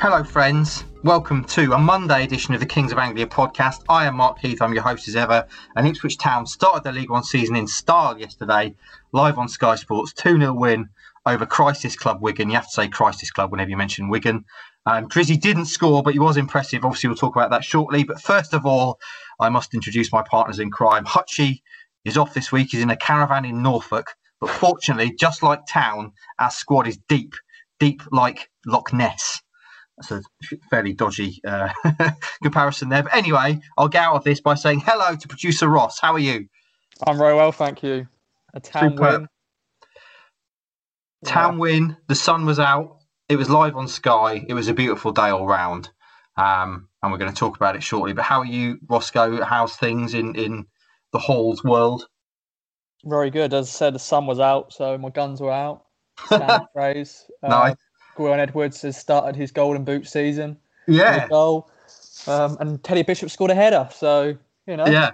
Hello, friends. Welcome to a Monday edition of the Kings of Anglia podcast. I am Mark Heath. I'm your host as ever. And Ipswich Town started their League One season in style yesterday, live on Sky Sports. 2 0 win over Crisis Club Wigan. You have to say Crisis Club whenever you mention Wigan. Um, Drizzy didn't score, but he was impressive. Obviously, we'll talk about that shortly. But first of all, I must introduce my partners in crime. Hutchie is off this week. He's in a caravan in Norfolk. But fortunately, just like Town, our squad is deep, deep like Loch Ness. That's a fairly dodgy uh, comparison there. But anyway, I'll get out of this by saying hello to producer Ross. How are you? I'm very well, thank you. A town Superb. win. Town win. The sun was out. It was live on Sky. It was a beautiful day all round. Um, and we're going to talk about it shortly. But how are you, Roscoe? How's things in, in the Halls world? Very good. As I said, the sun was out, so my guns were out. Standard phrase. Uh, Nice. Gwion Edwards has started his golden boot season. Yeah. goal. Um, and Teddy Bishop scored a header. So, you know. Yeah,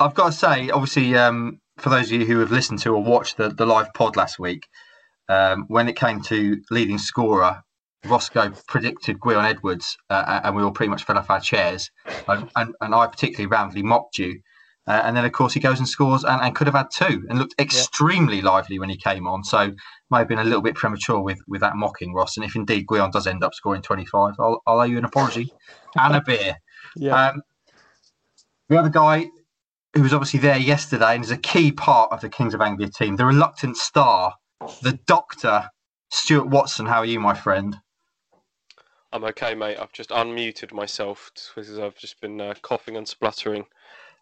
I've got to say, obviously, um, for those of you who have listened to or watched the, the live pod last week, um, when it came to leading scorer, Roscoe predicted Gwion Edwards, uh, and we all pretty much fell off our chairs. And, and, and I particularly roundly mocked you. Uh, and then, of course, he goes and scores and, and could have had two and looked extremely lively when he came on. So, may have been a little bit premature with, with that mocking, Ross. And if indeed Gwion does end up scoring 25, I'll, I'll owe you an apology and a beer. Yeah. Um, the other guy who was obviously there yesterday and is a key part of the Kings of Anglia team, the reluctant star, the doctor, Stuart Watson. How are you, my friend? I'm okay, mate. I've just unmuted myself because I've just been uh, coughing and spluttering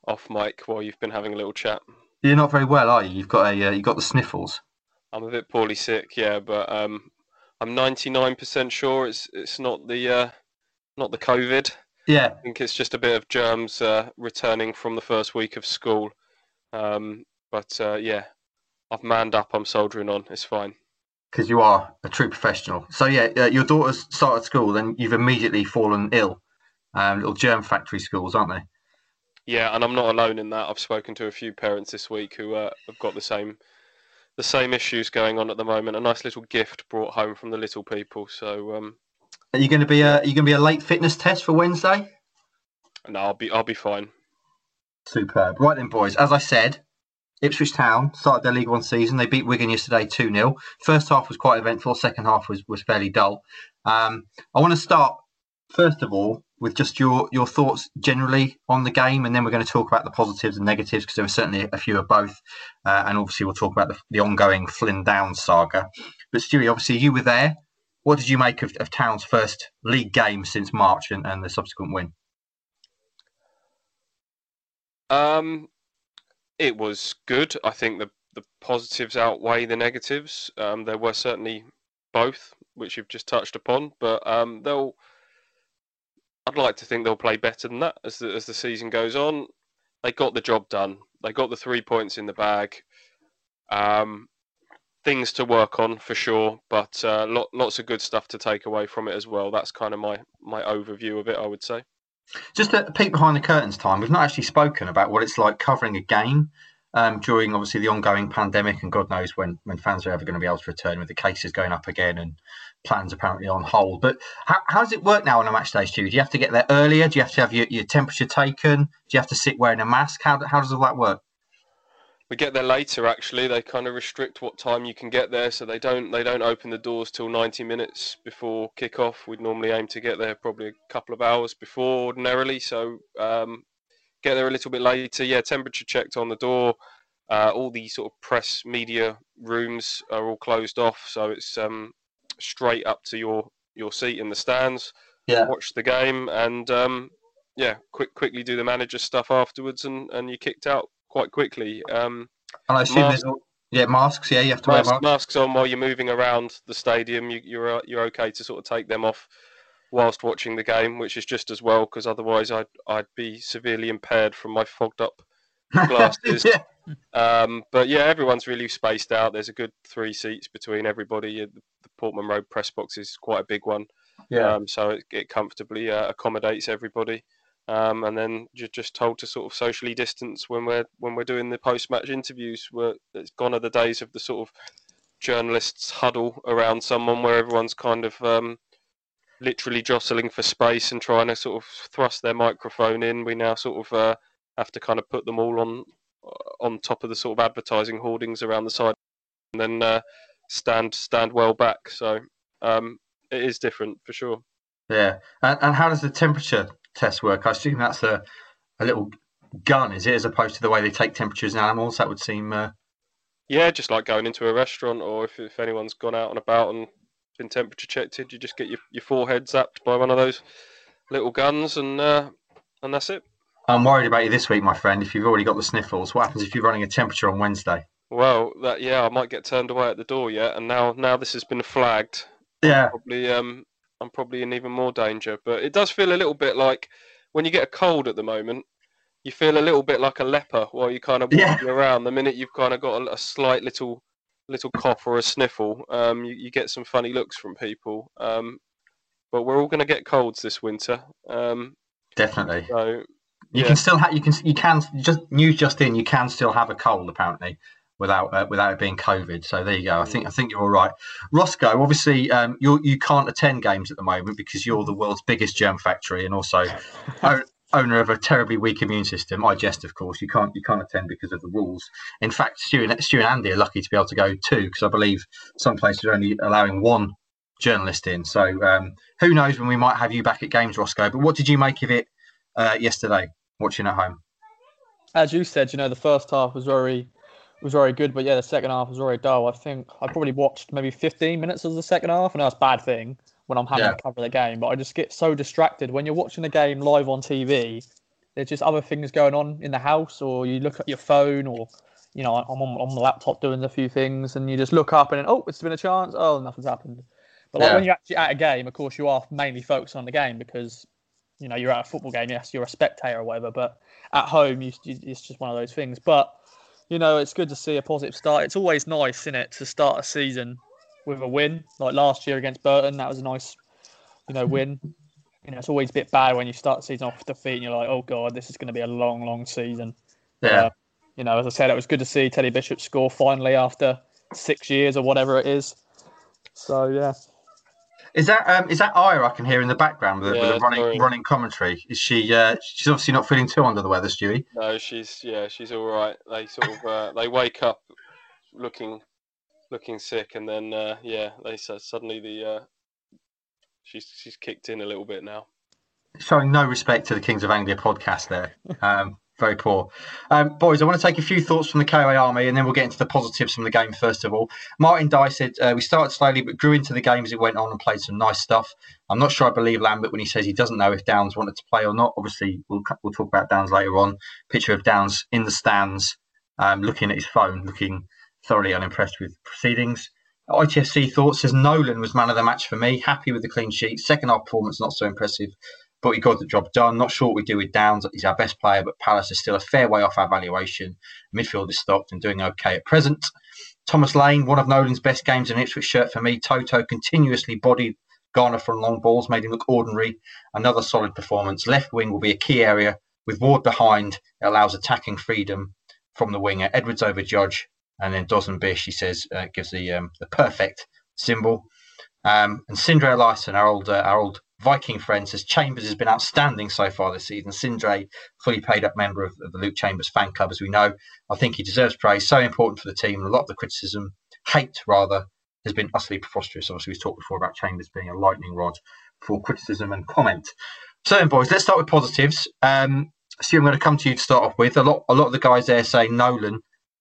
off mic while you've been having a little chat. You're not very well, are you? You've got a uh, you've got the sniffles. I'm a bit poorly sick, yeah, but um, I'm 99% sure it's it's not the uh, not the COVID. Yeah, I think it's just a bit of germs uh, returning from the first week of school. Um, but uh, yeah, I've manned up. I'm soldiering on. It's fine. because you are a true professional. So yeah, uh, your daughters started school, then you've immediately fallen ill. Um, little germ factory schools, aren't they? Yeah, and I'm not alone in that. I've spoken to a few parents this week who uh, have got the same the same issues going on at the moment. A nice little gift brought home from the little people. So um, Are you going to be a are you going to be a late fitness test for Wednesday? no, I'll be I'll be fine. Superb. Right then, boys. As I said, Ipswich Town started their League One season. They beat Wigan yesterday 2 0. First half was quite eventful, second half was, was fairly dull. Um, I want to start, first of all, with just your, your thoughts generally on the game, and then we're going to talk about the positives and negatives because there were certainly a few of both. Uh, and obviously, we'll talk about the, the ongoing Flynn Downes saga. But, Stewie, obviously, you were there. What did you make of, of Town's first league game since March and, and the subsequent win? Um, it was good. I think the the positives outweigh the negatives. Um, there were certainly both, which you've just touched upon, but um, they'll. I'd like to think they'll play better than that as the as the season goes on. They got the job done. They got the three points in the bag. Um, things to work on for sure, but uh, lot, lots of good stuff to take away from it as well. That's kind of my my overview of it. I would say. Just a peek behind the curtains time. We've not actually spoken about what it's like covering a game um, during obviously the ongoing pandemic, and God knows when when fans are ever going to be able to return with the cases going up again and plans apparently on hold. But how, how does it work now on a match day, Stu? Do you have to get there earlier? Do you have to have your, your temperature taken? Do you have to sit wearing a mask? How, how does all that work? We get there later. Actually, they kind of restrict what time you can get there, so they don't they don't open the doors till 90 minutes before kickoff. We'd normally aim to get there probably a couple of hours before ordinarily, so um, get there a little bit later. Yeah, temperature checked on the door. Uh, all the sort of press media rooms are all closed off, so it's um, straight up to your your seat in the stands. Yeah. Watch the game and um, yeah, quick quickly do the manager stuff afterwards, and and you're kicked out quite quickly. Um, And I assume all, yeah masks. Yeah, you have to wear masks. masks on while you're moving around the stadium. You, you're you're okay to sort of take them off whilst watching the game, which is just as well because otherwise I'd I'd be severely impaired from my fogged up glasses. yeah. Um, but yeah, everyone's really spaced out. There's a good three seats between everybody. The the Portman Road press box is quite a big one, Yeah. um, so it, it comfortably uh, accommodates everybody. Um, and then you're just told to sort of socially distance when we're when we're doing the post-match interviews. We're, it's gone are the days of the sort of journalists huddle around someone where everyone's kind of um, literally jostling for space and trying to sort of thrust their microphone in. We now sort of uh, have to kind of put them all on on top of the sort of advertising hoardings around the side, and then uh, stand stand well back. So um, it is different for sure. Yeah, and, and how does the temperature test work? I assume that's a a little gun, is it, as opposed to the way they take temperatures in animals? That would seem. Uh... Yeah, just like going into a restaurant, or if if anyone's gone out and about and been temperature checked, did you just get your, your forehead zapped by one of those little guns, and uh, and that's it. I'm worried about you this week, my friend. If you've already got the sniffles, what happens if you're running a temperature on Wednesday? Well, that yeah, I might get turned away at the door yet, and now now this has been flagged. Yeah, I'm probably um I'm probably in even more danger. But it does feel a little bit like when you get a cold at the moment, you feel a little bit like a leper while you kind of walking yeah. around. The minute you've kind of got a, a slight little little cough or a sniffle, um, you, you, get some funny looks from people. Um, but we're all going to get colds this winter. Um, Definitely. So you yeah. can still have you can you can just news just in you can still have a cold apparently without uh, without it being COVID. So there you go. I think I think you're all right. Roscoe, obviously um, you you can't attend games at the moment because you're the world's biggest germ factory and also owner of a terribly weak immune system. I jest, of course. You can't you can't attend because of the rules. In fact, Stu and, Stu and Andy are lucky to be able to go too because I believe some places are only allowing one journalist in. So um, who knows when we might have you back at games, Roscoe. But what did you make of it uh, yesterday, watching at home? As you said, you know the first half was very was very good, but yeah, the second half was very dull. I think I probably watched maybe 15 minutes of the second half, and that's a bad thing when I'm having yeah. to cover the game. But I just get so distracted when you're watching the game live on TV. There's just other things going on in the house, or you look at your phone, or you know, I'm on, on the laptop doing a few things, and you just look up and then, oh, it's been a chance. Oh, nothing's happened. But like yeah. when you're actually at a game, of course, you are mainly focused on the game because you know you're at a football game. Yes, you're a spectator or whatever, but at home, you, it's just one of those things. But you know, it's good to see a positive start. It's always nice, isn't it, to start a season with a win. Like last year against Burton, that was a nice, you know, win. You know, it's always a bit bad when you start the season off defeat and you're like, oh god, this is going to be a long, long season. Yeah. Uh, you know, as I said, it was good to see Teddy Bishop score finally after six years or whatever it is. So yeah. Is that um, is that Aya I can hear in the background with, yeah, with a running sorry. running commentary? Is she? Uh, she's obviously not feeling too under the weather, Stewie. No, she's yeah, she's all right. They sort of uh, they wake up looking looking sick, and then uh, yeah, they said suddenly the uh, she's she's kicked in a little bit now. Showing no respect to the Kings of Anglia podcast there. Um, very poor. Um, boys, I want to take a few thoughts from the KOA Army and then we'll get into the positives from the game first of all. Martin Dye said, uh, We started slowly but grew into the game as it went on and played some nice stuff. I'm not sure I believe Lambert when he says he doesn't know if Downes wanted to play or not. Obviously, we'll, we'll talk about Downes later on. Picture of Downes in the stands, um, looking at his phone, looking thoroughly unimpressed with proceedings. ITFC thoughts says Nolan was man of the match for me. Happy with the clean sheet. Second half performance not so impressive, but he got the job done. Not sure what we do with Downes. He's our best player, but Palace is still a fair way off our valuation. Midfield is stocked and doing okay at present. Thomas Lane, one of Nolan's best games in Ipswich shirt for me. Toto continuously bodied Garner from long balls, made him look ordinary. Another solid performance. Left wing will be a key area with Ward behind. It allows attacking freedom from the winger. Edwards over Judge and then Dozzell Bish, he says, uh, gives the um, the perfect symbol. Um, and Sindre Eliasson, our old uh, our old Viking friend, says Chambers has been outstanding so far this season. Sindre, fully paid up member of, of, the Luke Chambers fan club, as we know. I think he deserves praise. So important for the team. A lot of the criticism, hate rather, has been utterly preposterous. Obviously, we've talked before about Chambers being a lightning rod for criticism and comment. So, boys, let's start with positives. Um, so I'm going to come to you to start off with. A lot, a lot of the guys there say Nolan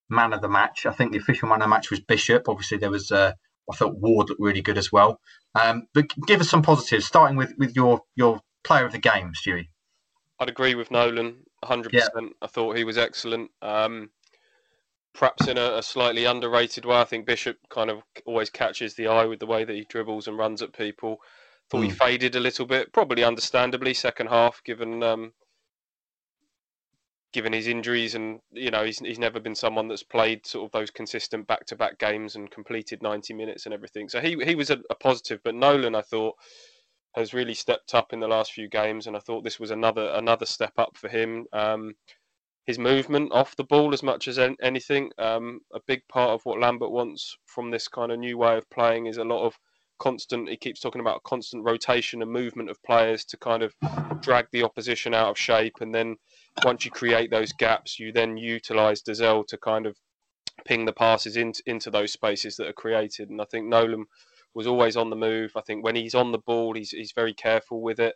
man of the match. I think the official man of the match was Bishop. Obviously, there was uh, I thought Ward looked really good as well. Um, but give us some positives, starting with with your your player of the game, Stewie. I'd agree with Nolan 100%. Yeah. I thought he was excellent. Um, perhaps in a, a, slightly underrated way. I think Bishop kind of always catches the eye with the way that he dribbles and runs at people. Thought mm. he hmm. faded a little bit, probably understandably, second half, given um, given his injuries and you know he's he's never been someone that's played sort of those consistent back to back games and completed 90 minutes and everything. So he he was a, a, positive, but Nolan I thought has really stepped up in the last few games, and I thought this was another another step up for him. Um, his movement off the ball as much as anything, um, a big part of what Lambert wants from this kind of new way of playing is a lot of constant. He keeps talking about constant rotation and movement of players to kind of drag the opposition out of shape, and then once you create those gaps, you then utilise Dozzell to kind of ping the passes into into those spaces that are created. And I think Nolan was always on the move. I think when he's on the ball, he's he's very careful with it.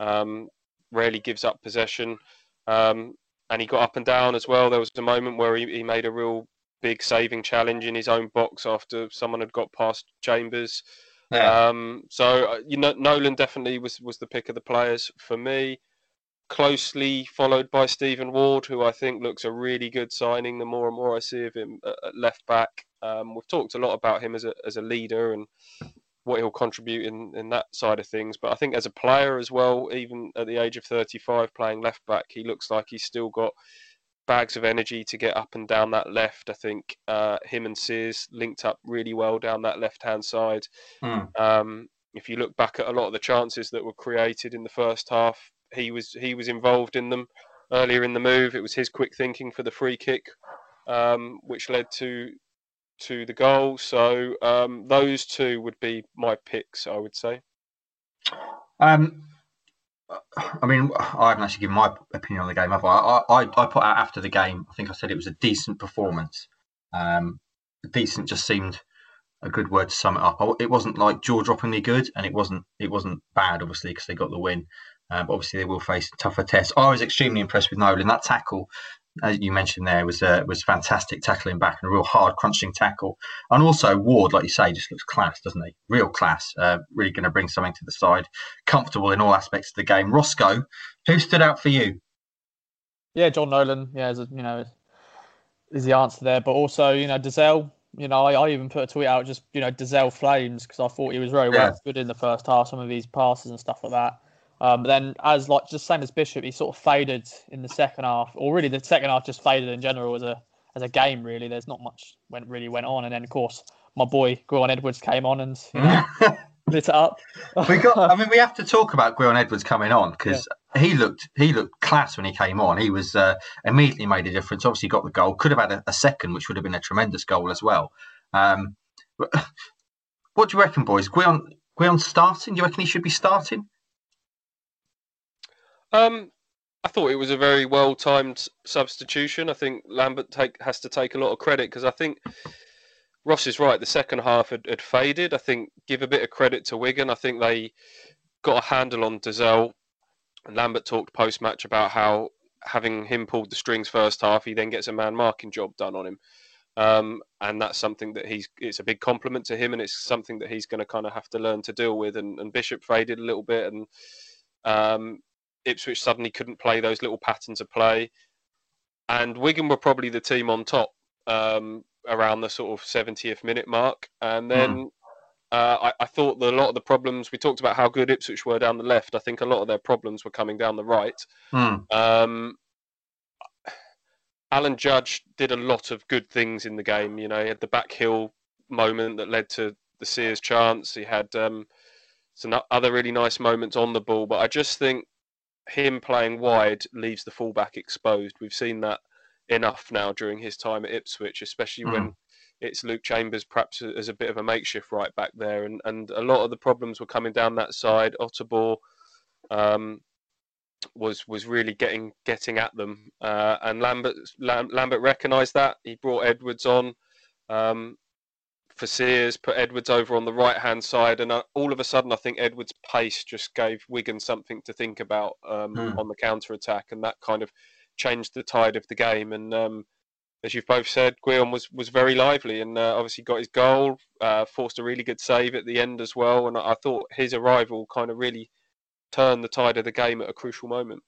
Um, rarely gives up possession. Um, and he got up and down as well. There was a moment where he, he made a real big saving challenge in his own box after someone had got past Chambers. Yeah. Um, so uh, you know, Nolan definitely was was the pick of the players for me. Closely followed by Stephen Ward, who I think looks a really good signing. The more and more I see of him at left back, um, we've talked a lot about him as a as a leader and what he'll contribute in, in that side of things. But I think as a player as well, even at the age of 35, playing left back, he looks like he's still got bags of energy to get up and down that left. I think uh, him and Sears linked up really well down that left hand side. Mm. Um, if you look back at a lot of the chances that were created in the first half, he was he was involved in them earlier in the move. It was his quick thinking for the free kick, um, which led to to the goal. So um, those two would be my picks, I would say. Um, I mean, I haven't actually given my opinion on the game. Have I? I, I, put out after the game. I think I said it was a decent performance. Um, decent just seemed a good word to sum it up. It wasn't like jaw-droppingly good, and it wasn't it wasn't bad, obviously, because they got the win. Uh, but obviously, they will face tougher tests. I was extremely impressed with Nolan. That tackle as you mentioned there, was uh, was fantastic tackling back and a real hard crunching tackle. And also Ward, like you say, just looks class, doesn't he? Real class. Uh, really going to bring something to the side. Comfortable in all aspects of the game. Roscoe, who stood out for you? Yeah, John Nolan. Yeah, a, you know, is the answer there. But also, you know, Dozzell. You know, I, I even put a tweet out just you know Dozzell flames because I thought he was very well yeah. good in the first half. Some of these passes and stuff like that. Um, but then, as like just same as Bishop, he sort of faded in the second half, or really the second half just faded in general as a as a game. Really, there's not much went really went on, and then of course my boy Gwion Edwards came on and you know, lit it up. we got. I mean, we have to talk about Gwion Edwards coming on because yeah. he looked he looked class when he came on. He was uh, immediately made a difference. Obviously, got the goal. Could have had a, a second, which would have been a tremendous goal as well. Um, what do you reckon, boys? Gwion Gwion starting? Do you reckon he should be starting? Um, I thought it was a very well timed substitution. I think Lambert take, has to take a lot of credit because I think Ross is right. The second half had, had, faded. I think give a bit of credit to Wigan. I think they got a handle on Dozzell. Lambert talked post match about how having him pulled the strings first half, he then gets a man marking job done on him. Um, and that's something that he's it's a big compliment to him and it's something that he's going to kind of have to learn to deal with and, and bishop faded a little bit and um, Ipswich suddenly couldn't play those little patterns of play, and Wigan were probably the team on top um, around the sort of 70th minute mark, and then. Mm. Uh, I, I, thought that a lot of the problems we talked about how good Ipswich were down the left. I think a lot of their problems were coming down the right. Mm. Um, Alan Judge did a lot of good things in the game. You know, he had the back heel moment that led to the Sears chance. He had um, some other really nice moments on the ball, but I just think him playing wide leaves the fullback exposed. We've seen that enough now during his time at Ipswich, especially mm. when hmm. it's Luke Chambers perhaps as a bit of a makeshift right back there, and and a lot of the problems were coming down that side. Otabor um, was was really getting getting at them, uh, and Lambert Lambert recognised that. He brought Edwards on. Um, for Sears, put Edwards over on the right hand side, and uh, all of a sudden, I think Edwards' pace just gave Wigan something to think about um, mm. on the counter attack, and that kind of changed the tide of the game. And um, as you've both said, Gwion was was very lively, and uh, obviously got his goal, uh, forced a really good save at the end as well. And I thought his arrival kind of really turned the tide of the game at a crucial moment.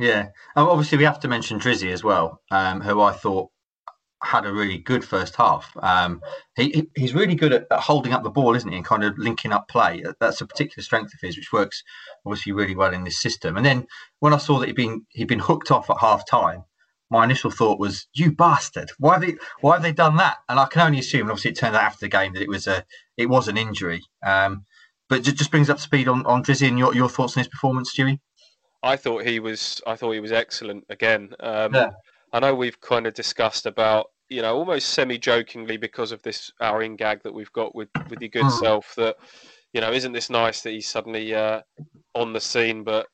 Yeah, obviously we have to mention Drizzy as well, um, who I thought had a really good first half. Um, he, he's really good at, at, holding up the ball, isn't he, and kind of linking up play. That's a particular strength of his, which works obviously really well in this system. And then when I saw that he'd been he'd been hooked off at half time, my initial thought was, "You bastard! Why have they why have they done that?" And I can only assume, and obviously it turned out after the game that it was a it was an injury. Um, but it just brings up speed on on Drizzy and your, your thoughts on his performance, Stewie. I thought he was I thought he was excellent again. Um, yeah. I know we've kind of discussed about you know, almost semi-jokingly because of this our in gag that we've got with with your good mm. self that, you know, isn't this nice that he's suddenly uh, on the scene? But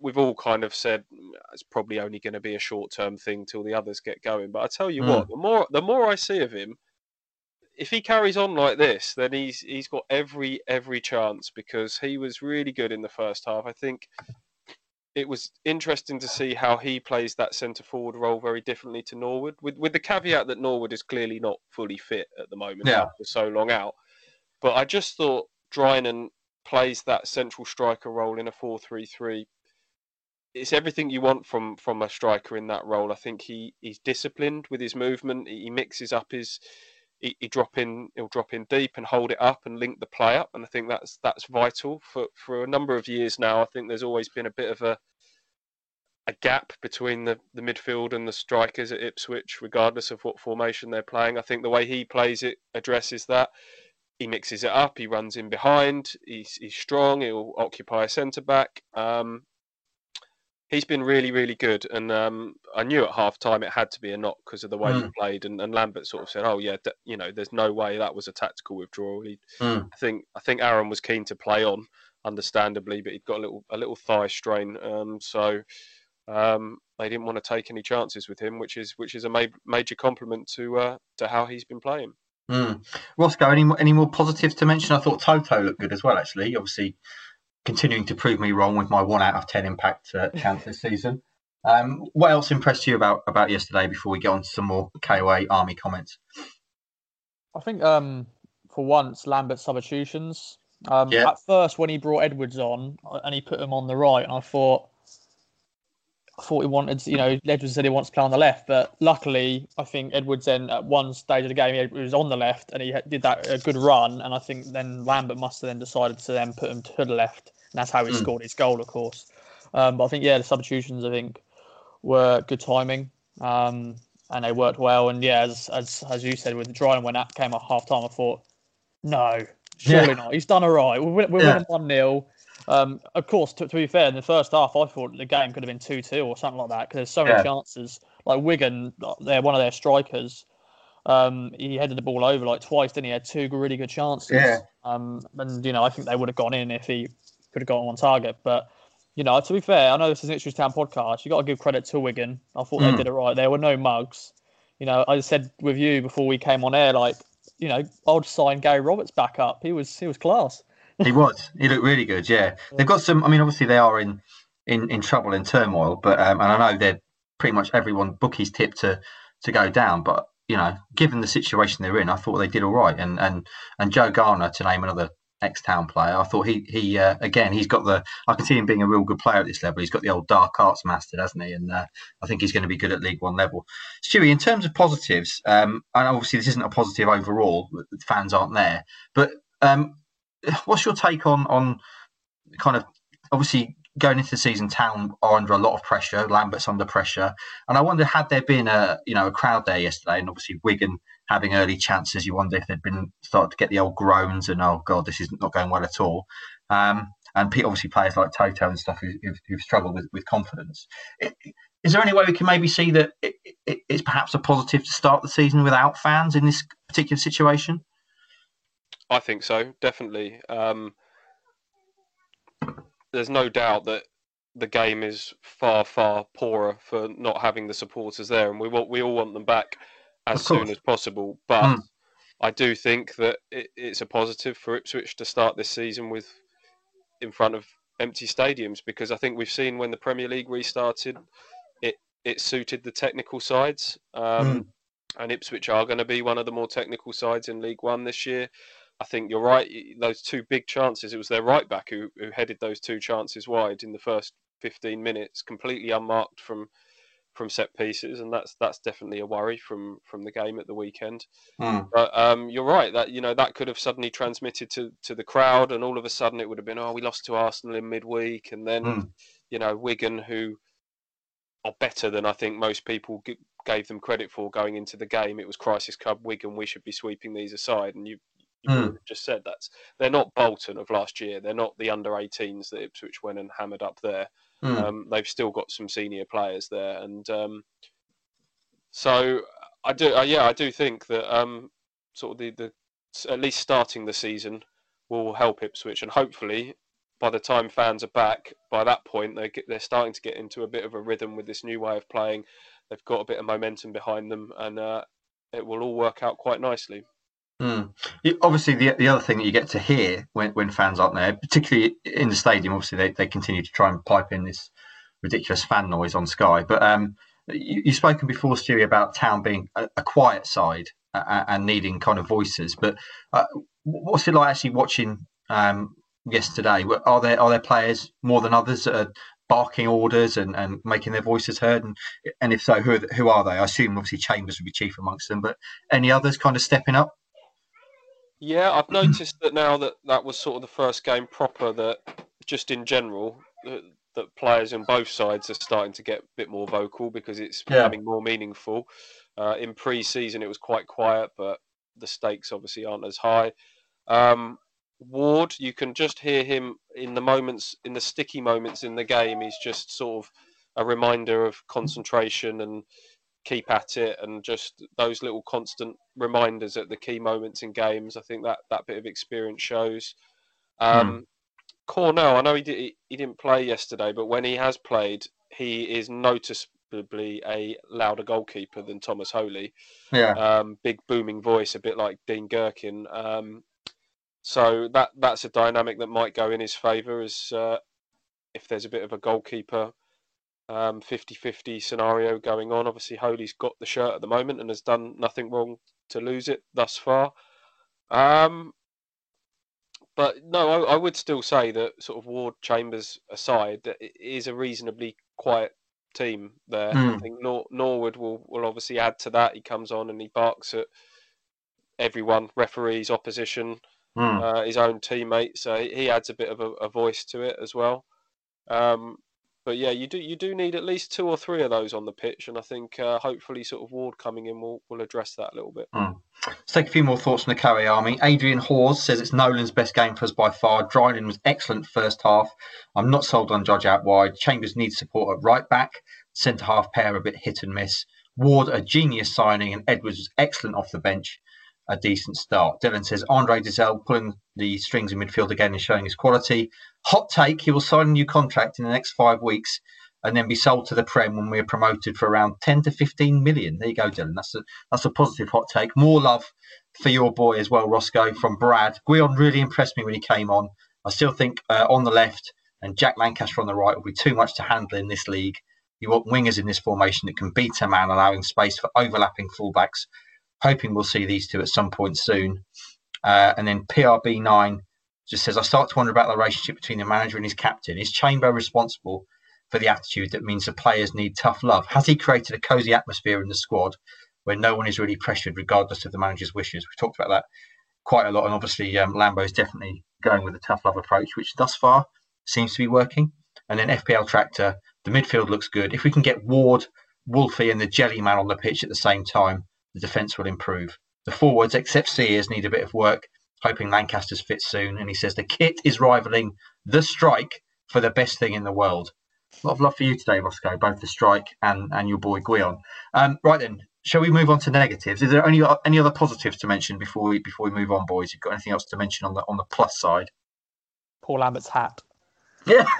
we've all kind of said mm, it's probably only going to be a short-term thing till the others get going. But I tell you mm. what, the more the more I see of him, if he carries on like this, then he's he's got every every chance because he was really good in the first half. I think it was interesting to see how he plays that centre forward role very differently to Norwood, with with the caveat that Norwood is clearly not fully fit at the moment yeah. after so long out. But I just thought Drinan plays that central striker role in a four-three-three. It's everything you want from from a striker in that role. I think he he's disciplined with his movement. He mixes up his he, he drop in he'll drop in deep and hold it up and link the play up and I think that's that's vital for for a number of years now I think there's always been a bit of a a gap between the, the midfield and the strikers at Ipswich, regardless of what formation they're playing. I think the way he plays it addresses that. He mixes it up. He runs in behind. He's, he's strong. He'll occupy a centre back. Um, he's been really, really good. And um, I knew at half time it had to be a knock because of the way mm. he played. And, and, Lambert sort of said, "Oh yeah, d- you know, there's no way that was a tactical withdrawal." He, mm. I think I think Aaron was keen to play on, understandably, but he'd got a little a little thigh strain. Um, so um, they didn't want to take any chances with him, which is which is a ma- major compliment to uh, to how he's been playing. Mm. Roscoe, any any more positives to mention? I thought Toto looked good as well. Actually, obviously continuing to prove me wrong with my one out of ten impact uh, chance this season. Um, what else impressed you about about yesterday? Before we get on to some more KOA Army comments, I think um, for once Lambert's substitutions. Um, yeah. At first, when he brought Edwards on uh, and he put him on the right, and I thought, I thought he wanted, you know, Edwards said he wants to play on the left, but luckily, I think Edwards then at one stage of the game he was on the left and he did that a good run, and I think then Lambert must have then decided to then put him to the left and that's how he mm. scored his goal, of course. Um, but I think yeah, the substitutions I think were good timing, um, and they worked well. And yeah, as as, as you said, with Drinan when that came at half time, I thought, no, surely yeah. not. He's done all right. We're, we're yeah. winning one 0 um, of course, to, to, be fair, in the first half, I thought the game could have been 2 2 or something like that because there's so many yeah. chances. Like Wigan, they're one of their strikers. Um, he headed the ball over like twice, didn't he? he had two really good chances. Yeah. Um, and, you know, I think they would have gone in if he could have gotten on target. But you know, to be fair, I know this is an Ipswich Town podcast. You got to give credit to Wigan. I thought mm. they hmm. did it right. There were no mugs. You know, I said with you before we came on air, like, you know, I'd sign Gary Roberts back up. He was he was class. he was. He looked really good. Yeah, they've got some. I mean, obviously they are in in, in trouble in turmoil, but um, and I know they're pretty much everyone bookies tip to to go down, but you know, given the situation they're in, I thought they did all right. And and and Joe Garner, to name another ex-town player. I thought he he uh, again he's got the I can see him being a real good player at this level. He's got the old dark arts mastered, hasn't he? And uh, I think he's going to be good at League One level. Stewie, in terms of positives, um, and obviously this isn't a positive overall. Fans aren't there, but um, what's your take on on kind of obviously going into the season, Town are under a lot of pressure. Lambert's under pressure, and I wonder had there been a you know a crowd there yesterday, and obviously Wigan having early chances. You wonder if they'd been started to get the old groans and oh god, this is not going well at all. Um, and obviously players like Toto and stuff who, have who've struggled with, with confidence. Is there any way we can maybe see that it, it, it's perhaps a positive to start the season without fans in this particular situation? I think so, definitely. Um, there's no doubt that the game is far, far poorer for not having the supporters there, and we we all want them back as soon as possible. But mm. I do think that it, it's a positive for Ipswich to start this season with in front of empty stadiums because I think we've seen when the Premier League restarted, it it suited the technical sides. Um, mm. And Ipswich are going to be one of the more technical sides in League One this year. I think you're right. Those two big chances, it was their right back who, who headed those two chances wide in the first 15 minutes, completely unmarked from from set pieces, and that's that's definitely a worry from from the game at the weekend. Mm. But um, you're right that you know that could have suddenly transmitted to to the crowd, and all of a sudden it would have been oh we lost to Arsenal in midweek, and then mm. you know Wigan who are better than I think most people g- gave them credit for going into the game. It was crisis club Wigan. We should be sweeping these aside, and you. You mm. just said that they're not Bolton of last year. They're not the under 18s that Ipswich went and hammered up there. Mm. Um, they've still got some senior players there, and um, so I do. Uh, yeah, I do think that um, sort of the, the at least starting the season will help Ipswich, and hopefully by the time fans are back, by that point they get, they're starting to get into a bit of a rhythm with this new way of playing. They've got a bit of momentum behind them, and uh, it will all work out quite nicely. Mm. Obviously, the the other thing that you get to hear when, when fans aren't there, particularly in the stadium, obviously they, they continue to try and pipe in this ridiculous fan noise on Sky. But um, you, have spoken before, Stewie, about Town being a, a quiet side uh, and needing kind of voices. But uh, what's it like actually watching um, yesterday? Are there are there players more than others that are barking orders and, and making their voices heard? And and if so, who who are they? I assume obviously Chambers would be chief amongst them, but any others kind of stepping up? Yeah, I've noticed that now that that was sort of the first game proper that just in general that, that players on both sides are starting to get a bit more vocal because it's yeah. becoming more meaningful. Uh, in pre-season, it was quite quiet, but the stakes obviously aren't as high. Um, Ward, you can just hear him in the moments, in the sticky moments in the game. He's just sort of a reminder of concentration and keep at it, and just those little constant reminders at the key moments in games. I think that that bit of experience shows. Um, hmm. Cornell, I know he did, he didn't play yesterday, but when he has played, he is noticeably a louder goalkeeper than Thomas Holy. Yeah. Um, big booming voice, a bit like Dean Gerken. Um, so that that's a dynamic that might go in his favour as uh, if there's a bit of a goalkeeper um, 50-50 scenario going on. Obviously, Holy's got the shirt at the moment and has done nothing wrong to lose it thus far. Um, but no, I, I, would still say that sort of Ward Chambers aside, that it is a reasonably quiet team there. Mm. I hmm. think Nor- Norwood will, will obviously add to that. He comes on and he barks at everyone, referees, opposition mm. uh, his own teammates. So he adds a bit of a, a voice to it as well. Um, but yeah, you do you do need at least two or three of those on the pitch, and I think uh, hopefully sort of Ward coming in will will address that a little bit. Mm. Let's take a few more thoughts from the KOA Army. Adrian Hawes says it's Nolan's best game for us by far. Drinan was excellent first half. I'm not sold on Judge out wide. Chambers needs support at right back. Centre half pair a bit hit and miss. Ward a genius signing, and Edwards was excellent off the bench a decent start. Dylan says Andre Dozzell pulling the strings in midfield again and showing his quality. Hot take: he will sign a new contract in the next five weeks and then be sold to the Prem when we're promoted for around 10 to 15 million. There you go, Dylan. That's a that's a positive hot take. More love for your boy as well, Roscoe from Brad. Gwion really impressed me when he came on. I still think uh, on the left and Jack Lancaster on the right will be too much to handle in this league. You want wingers in this formation that can beat a man, allowing space for overlapping fullbacks hoping we'll see these two at some point soon. Uh, and then PRB9 just says, I start to wonder about the relationship between the manager and his captain. Is Chamber responsible for the attitude that means the players need tough love? Has he created a cosy atmosphere in the squad where no one is really pressured regardless of the manager's wishes? We've talked about that quite a lot. And obviously, um, Lambo is definitely going with a tough love approach, which thus far seems to be working. And then FPL Tractor, the midfield looks good. If we can get Ward, Wolfie, and the Jelly Man on the pitch at the same time, the defence will improve. The forwards, except Sears, need a bit of work, hoping Lancaster's fit soon. And he says the kit is rivaling the strike for the best thing in the world. A lot of love for you today, Roscoe, both the strike and, and your boy Gwion. Um, right then, shall we move on to negatives? Is there any any other positives to mention before we before we move on, boys? You've got anything else to mention on the on the plus side? Paul Lambert's hat. Yeah,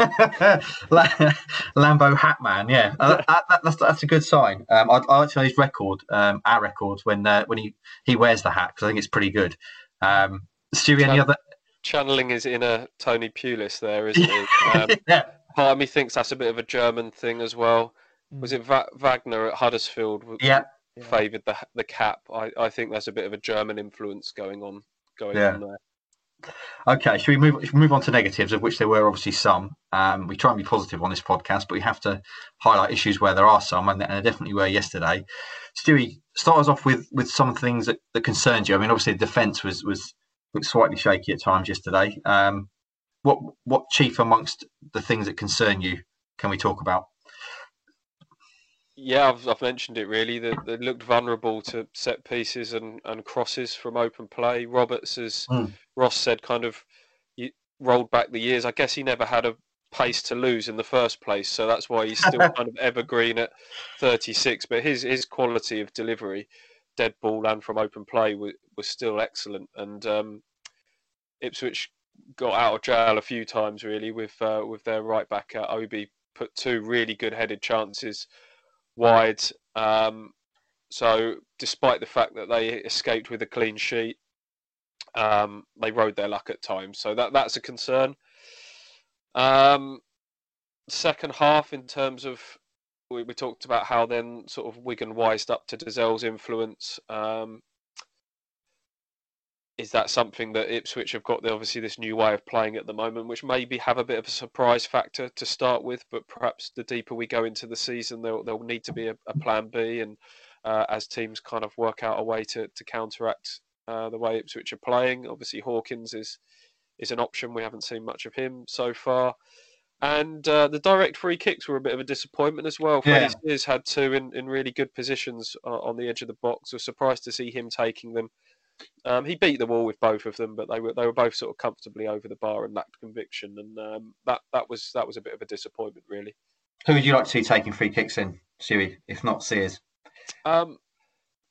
Lambo Hatman. Yeah, uh, that, that's that's a good sign. Um, I, I like to know his record, um, our records when uh, when he, he wears the hat because I think it's pretty good. Um, Stewie, any other? Channeling his inner Tony Pulis there, isn't he? Um, yeah. Part of me thinks that's a bit of a German thing as well. Mm. Was it Va- Wagner at Huddersfield? Yeah. Favoured the the cap. I, I think there's a bit of a German influence going on going yeah. on there. Okay, should we move should we move on to negatives, of which there were obviously some. Um, we try and be positive on this podcast, but we have to highlight issues where there are some, and, and there definitely were yesterday. Stewie, start us off with with some things that, that concerned you. I mean, obviously the defence was was slightly shaky at times yesterday. Um, what what chief amongst the things that concern you can we talk about? Yeah, I've, I've mentioned it really. They, they looked vulnerable to set pieces and, and crosses from open play. Roberts, as mm. Ross said, kind of rolled back the years. I guess he never had a pace to lose in the first place, so that's why he's still kind of evergreen at 36. But his his quality of delivery dead ball and from open play was, was still excellent. And um, Ipswich got out of jail a few times really with uh, with their right back uh, Obi put two really good headed chances wide. Um, so despite the fact that they escaped with a clean sheet, um, they rode their luck at times. So that that's a concern. Um, second half, in terms of we, we talked about how then sort of Wigan wised up to Dozzell's influence. Um, is that something that Ipswich have got? Obviously, this new way of playing at the moment, which maybe have a bit of a surprise factor to start with, but perhaps the deeper we go into the season, there'll, there'll need to be a, a plan B, and uh, as teams kind of work out a way to, to counteract uh, the way Ipswich are playing. Obviously, Hawkins is is an option. We haven't seen much of him so far. And uh, the direct free kicks were a bit of a disappointment as well. Freddie yeah. Sears had two in, in really good positions uh, on the edge of the box. I was surprised to see him taking them. Um, he beat the wall with both of them, but they were they were both sort of comfortably over the bar and lacked conviction, and um, that that was that was a bit of a disappointment, really. Who would you like to see taking free kicks in, Stewie, if not Sears? Um,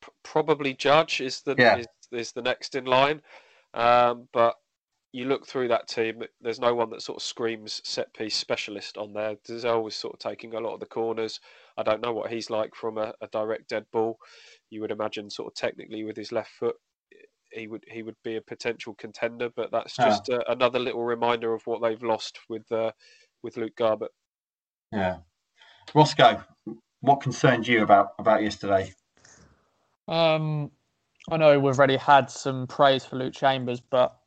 p- probably Judge is the yeah. is, is the next in line, um, but you look through that team, there's no one that sort of screams set piece specialist on there. Dozzell was sort of taking a lot of the corners. I don't know what he's like from a, a direct dead ball. You would imagine sort of technically with his left foot, he would he would be a potential contender. But that's just yeah. uh, another little reminder of what they've lost with uh, with Luke Garbutt. Yeah, Roscoe, what concerned you about about yesterday? Um, I know we've already had some praise for Luke Chambers, but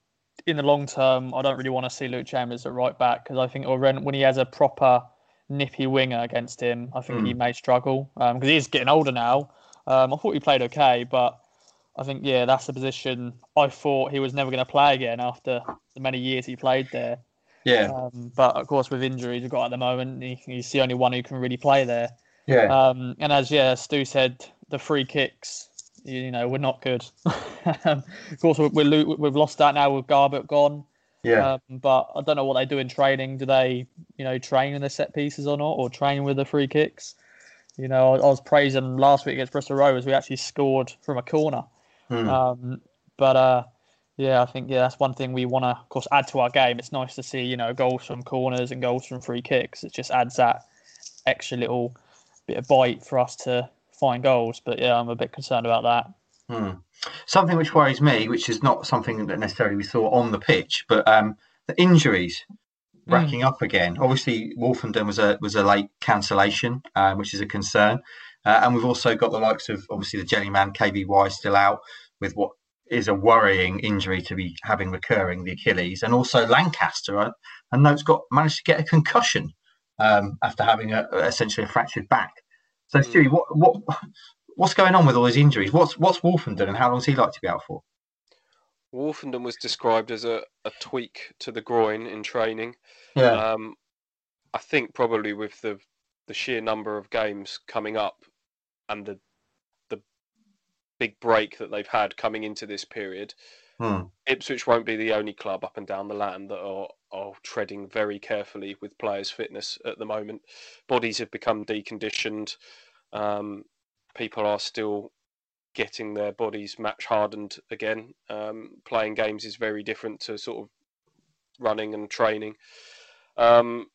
in the long term, I don't really want to see Luke Chambers at right back because I think when, when he has a proper nippy winger against him, I think mm. he may struggle because um, is getting older now. Um, I thought he played okay, but I think yeah, that's the position I thought he was never going to play again after the many years he played there. Yeah. Um, but of course, with injuries we've got at the moment, he, he's the only one who can really play there. Yeah. Um, and as yeah, Stu said, the free kicks you know, we're not good. of course, we're, we're, we've lost that now with Garbutt gone. Yeah. Um, but I don't know what they do in training. Do they, you know, train in the set pieces or not, or train with the free kicks? You know, I, I was praising last week against Bristol Rovers. We actually scored from a corner. Hmm. Um, but uh, yeah, I think yeah, that's one thing we want to, of course, add to our game. It's nice to see you know goals from corners and goals from free kicks. It just adds that extra little bit of bite for us to find goals. But yeah, I'm a bit concerned about that. Hmm. Something which worries me, which is not something that necessarily we saw on the pitch, but um, the injuries hmm. racking mm. up again. Obviously, Woolfenden was a was a late cancellation, uh, which is a concern. Uh, and we've also got the likes of obviously the Jellyman KVY still out with what is a worrying injury to be having recurring, the Achilles, and also Lancaster. I, I know it's got managed to get a concussion um, after having a, essentially a fractured back. So, mm. Stewie, what what what's going on with all these injuries? What's what's Woolfenden and how long is he like to be out for? Woolfenden was described as a, a tweak to the groin in training. Yeah. Um, I think probably with the the sheer number of games coming up and the the big break that they've had coming into this period, hmm. Ipswich won't be the only club up and down the land that are are treading very carefully with players' fitness at the moment. Bodies have become deconditioned. Um, people are still getting their bodies match hardened again. Um, playing games is very different to sort of running and training. Um,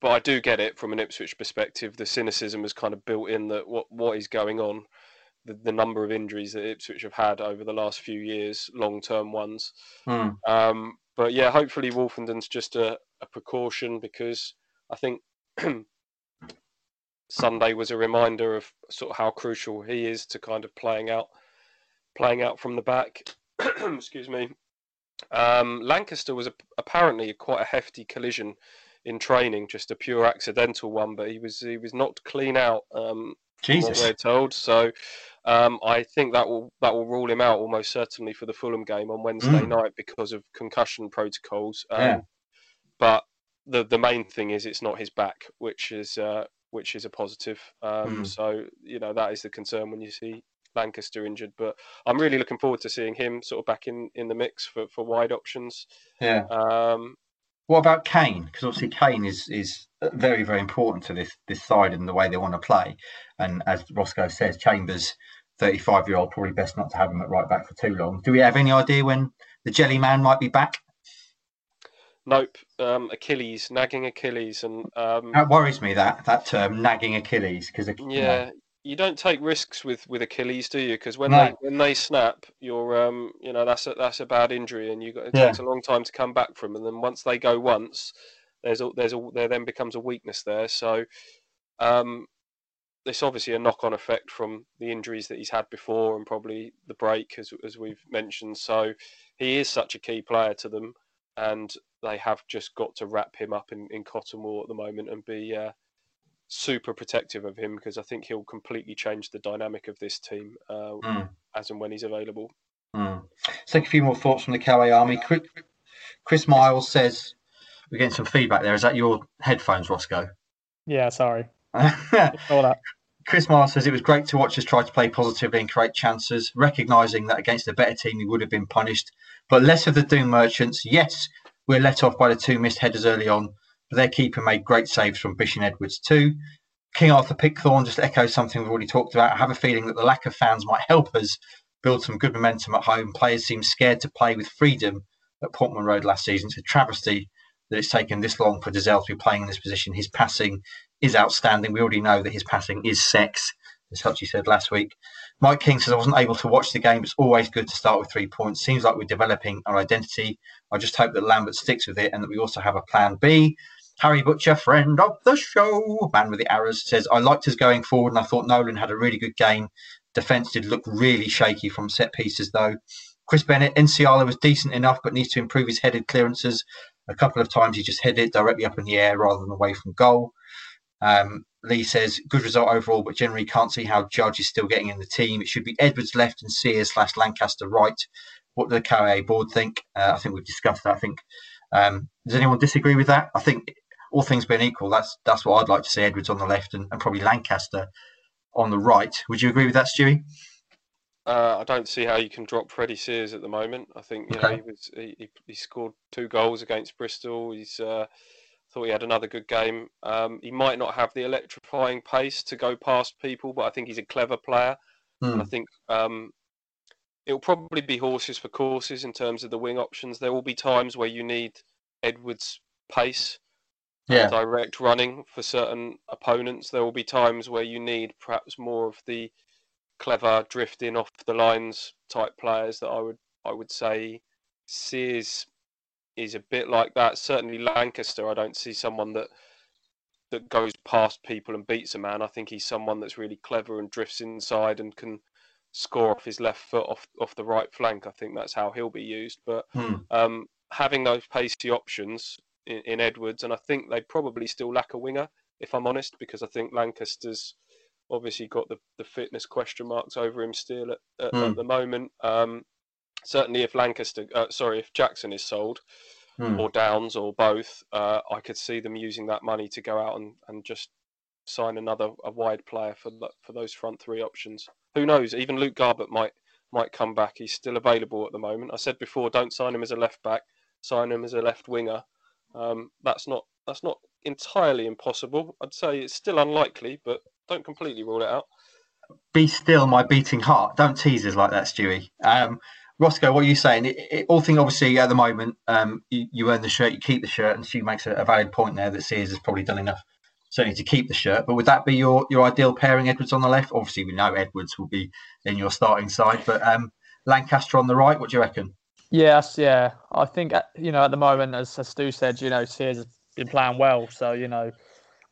but I do get it from an Ipswich perspective. The cynicism is kind of built in that what what is going on, the, the number of injuries that Ipswich have had over the last few years, long term ones. Mm. Um, but yeah, hopefully Woolfenden's just a, a precaution because I think Sunday was a reminder of sort of how crucial he is to kind of playing out, playing out from the back. Excuse me. Um, Lancaster was a, apparently quite a hefty collision in training, just a pure accidental one, but he was he was knocked clean out. Um, Jesus, we're told. So um, I think that will that will rule him out almost certainly for the Fulham game on Wednesday mm. night because of concussion protocols. Um, yeah. But the the main thing is it's not his back, which is uh, which is a positive. Um, mm. So you know that is the concern when you see Lancaster injured. But I'm really looking forward to seeing him sort of back in, in the mix for, for wide options. Yeah. Um, what about Kane? Because obviously Kane is is very very important to this this side and the way they want to play. And as Roscoe says, Chambers 35 year old, probably best not to have him at right back for too long. Do we have any idea when the Jelly Man might be back? Nope. Um, Achilles, nagging Achilles, and um, that worries me. That that term, nagging Achilles, because yeah, you, know. You, don't take risks with, with Achilles, do you? Because when no. they when they snap, you're um, you know that's a that's a bad injury, and you got it yeah. takes a long time to come back from. And then once they go once, there's a there's a there then becomes a weakness there. So, um, there's obviously a knock on effect from the injuries that he's had before, and probably the break, as as we've mentioned. So, he is such a key player to them, and they have just got to wrap him up in, in cotton wool at the moment and be uh, super protective of him because I think he'll completely change the dynamic of this team uh, mm. as and when he's available. Mm. Let's take a few more thoughts from the KOA Army. Chris Miles says, we're getting some feedback there. Is that your headphones, Roscoe? Yeah, sorry. All that. Chris Miles says it was great to watch us try to play positively and create chances, recognising that against a better team we would have been punished. But less of the doom merchants. Yes, we're let off by the two missed headers early on, but their keeper made great saves from Bish and Edwards too. King Arthur Pickthorn just echoes something we've already talked about. I have a feeling that the lack of fans might help us build some good momentum at home. Players seem scared to play with freedom at Portman Road last season. It's a travesty that it's taken this long for Dozzell to be playing in this position. His passing is outstanding. We already know that his passing is sex, as Hutchie said last week. Mike King says, I wasn't able to watch the game. It's always good to start with three points. Seems like we're developing our identity. I just hope that Lambert sticks with it and that we also have a plan B. Harry Butcher, friend of the show, man with the arrows, says, I liked his going forward and I thought Nolan had a really good game. Defence did look really shaky from set pieces, though. Chris Bennett, Nsiala was decent enough, but needs to improve his headed clearances. A couple of times he just headed directly up in the air rather than away from goal. Um, Lee says, good result overall, but generally can't see how Judge is still getting in the team. It should be Edwards left and Sears slash Lancaster right. What do the KOA board think? Uh, I think we've discussed that. I think. Um, does anyone disagree with that? I think all things being equal, that's that's what I'd like to see Edwards on the left and, and probably Lancaster on the right. Would you agree with that, Stewie? Uh, I don't see how you can drop Freddie Sears at the moment. I think you okay. know he was he, he, scored two goals against Bristol. He's uh, Thought he had another good game. Um, he might not have the electrifying pace to go past people, but I think he's a clever player. Mm. And I think um, it'll probably be horses for courses in terms of the wing options. There will be times where you need Edwards' pace, yeah. direct running for certain opponents. There will be times where you need perhaps more of the clever drifting off the lines type players that I would I would say Sears is a bit like that. Certainly Lancaster, I don't see someone that that goes past people and beats a man. I think he's someone that's really clever and drifts inside and can score off his left foot off off the right flank. I think that's how he'll be used. But hmm. um, having those pacey options in, in, Edwards, and I think they probably still lack a winger, if I'm honest, because I think Lancaster's obviously got the, the fitness question marks over him still at, at, hmm. at the moment. Um, certainly if Lancaster, uh, sorry, if Jackson is sold hmm. or Downes or both, uh, I could see them using that money to go out and, and just sign another a wide player for for those front three options. Who knows? Even Luke Garbutt might might come back. He's still available at the moment. I said before, don't sign him as a left back. Sign him as a left winger. Um, that's not that's not entirely impossible. I'd say it's still unlikely, but don't completely rule it out. Be still, my beating heart. Don't tease us like that, Stewie. Um, Roscoe, what are you saying? It, it, all thing obviously at the moment, um, you, you, earn the shirt, you keep the shirt, and she makes a, a, valid point there that Sears has probably done enough certainly to keep the shirt. But would that be your, your ideal pairing, Edwards on the left? Obviously, we know Edwards will be in your starting side, but um, Lancaster on the right. What do you reckon? Yes, yeah. I think uh, you know at the moment, as, as Stu said, you know Sears has been playing well, so you know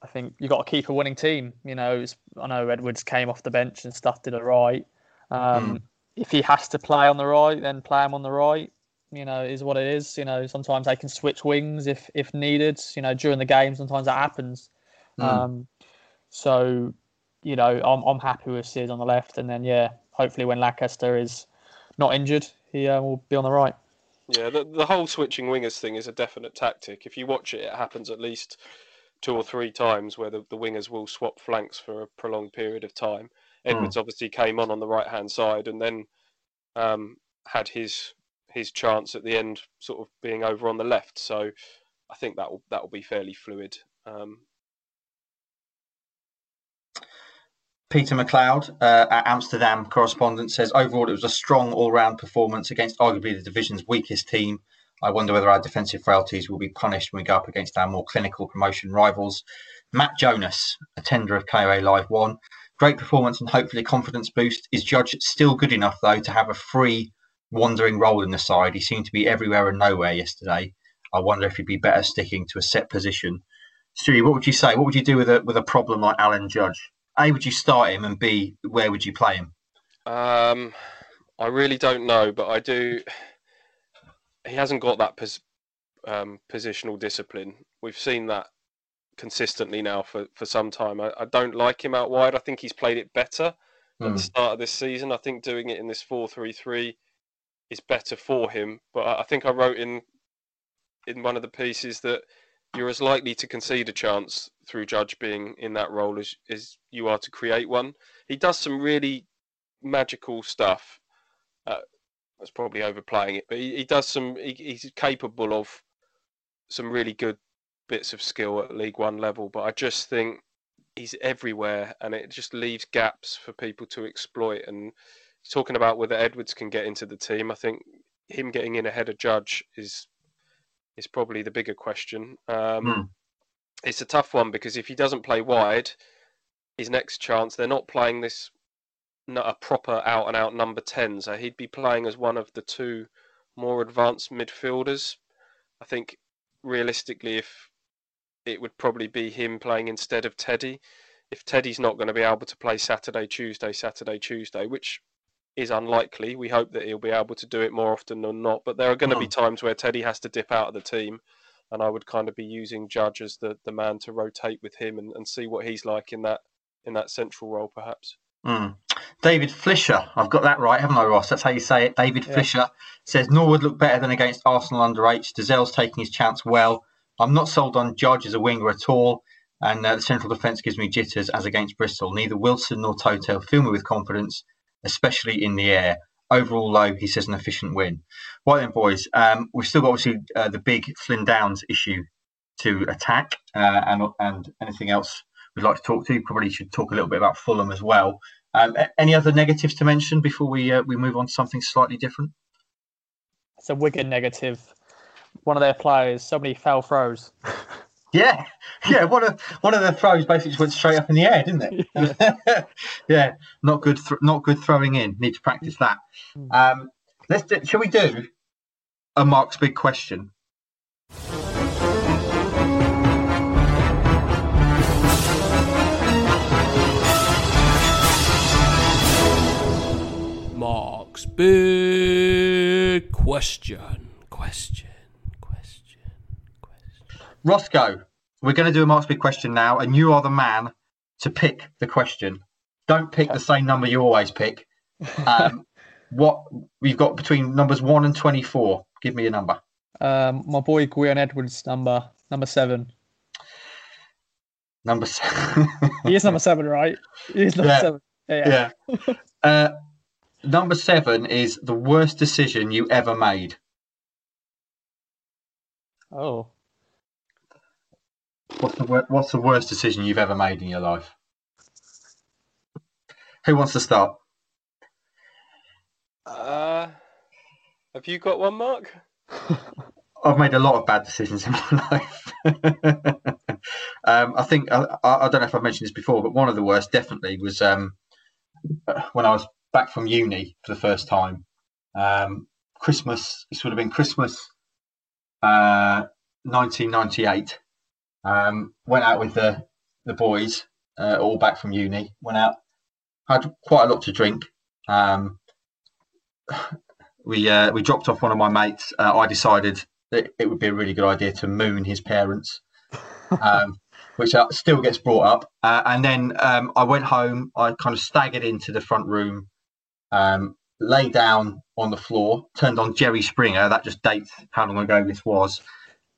I think you got to keep a winning team. You know, I know Edwards came off the bench and stuff did it right. Um, mm if he has to play on the right, then play him on the right. You know, is what it is. You know, sometimes they can switch wings if if needed. You know, during the game, sometimes that happens. Mm. Um, so, you know, I'm I'm happy with Sears on the left, and then yeah, hopefully when Lancaster is not injured, he uh, will be on the right. Yeah, the the whole switching wingers thing is a definite tactic. If you watch it, it happens at least two or three times where the, the wingers will swap flanks for a prolonged period of time. Edwards mm. obviously came on on the right hand side and then um, had his his chance at the end, sort of being over on the left. So I think that will that will be fairly fluid. Um, Peter McLeod uh, at Amsterdam correspondent says overall it was a strong all-round performance against arguably the division's weakest team. I wonder whether our defensive frailties will be punished when we go up against our more clinical promotion rivals. Matt Jonas, a tender of KOA Live One, great performance and hopefully confidence boost. Is Judge still good enough though to have a free wandering role in the side? He seemed to be everywhere and nowhere yesterday. I wonder if he'd be better sticking to a set position. Stewie, what would you say? What would you do with a with a problem like Alan Judge? A, would you start him, and B, where would you play him? Um, I really don't know, but I do. He hasn't got that pos, um, positional discipline. We've seen that consistently now for, for some time. I, I, don't like him out wide. I think he's played it better mm. at the hmm. start of this season. I think doing it in this four three three is better for him. But I, I think I wrote in in one of the pieces that you're as likely to concede a chance through Judge being in that role as, as you are to create one. He does some really magical stuff. Uh, that's probably overplaying it, but he, he does some. He, he's capable of some really good bits of skill at League One level. But I just think he's everywhere, and it just leaves gaps for people to exploit. And talking about whether Edwards can get into the team, I think him getting in ahead of Judge is is probably the bigger question. Um, mm. It's a tough one because if he doesn't play wide, his next chance they're not playing this not a proper out and out number ten, so he'd be playing as one of the two more advanced midfielders. I think realistically, if it would probably be him playing instead of Teddy. If Teddy's not going to be able to play Saturday, Tuesday, Saturday, Tuesday, which is unlikely. We hope that he'll be able to do it more often than not. But there are going to be hmm. times where Teddy has to dip out of the team, and I would kind of be using Judge as the, the man to rotate with him and, and see what he's like in that in that central role, perhaps. Mm. David Flisher, I've got that right, haven't I, Ross? That's how you say it. David yeah. Flisher says Norwood looked better than against Arsenal under H. Dozzell's taking his chance well. I'm not sold on Judge as a winger at all, and uh, the central defence gives me jitters as against Bristol. Neither Wilson nor Toto fill me with confidence especially in the air. Overall, though, he says an efficient win. Right then, boys, um, we've still got obviously uh, the big Flynn Downes issue to attack, uh, and and anything else we'd like to talk to. Probably should talk a little bit about Fulham as well. Um, any other negatives to mention before we uh, we move on to something slightly different? It's a Wigan negative. One of their players, so many foul throws. Yeah, yeah. One of one of the throws basically just went straight up in the air, didn't it? Yeah, yeah not good. Th- not good throwing in. Need to practice that. Hmm. Um, let's. Do, shall we do a Mark's big question? Mark's big question. Question. Roscoe, we're going to do a Mark's Big question now, and you are the man to pick the question. Don't pick the same number you always pick. Um, what we've got between numbers one and twenty-four. Give me a number. Um, my boy Gwion Edwards, number number seven. Number seven. he is number seven, right? He is number yeah. seven. Yeah. yeah. uh, number seven is the worst decision you ever made. Oh. What's the wor- What's the worst decision you've ever made in your life? Who wants to start? Uh, have you got one, Mark? I've made a lot of bad decisions in my life. um, I think I, I, don't know if I've mentioned this before, but one of the worst definitely was um, when I was back from uni for the first time. Um, Christmas. This would have been Christmas, uh, 1998. Um, went out with the the boys, uh, all back from uni. Went out, had quite a lot to drink. Um, we uh, we dropped off one of my mates. Uh, I decided that it would be a really good idea to moon his parents, um, which uh, still gets brought up. Uh, and then um, I went home. I kind of staggered into the front room, um, lay down on the floor, turned on Jerry Springer. That just dates how long ago this was.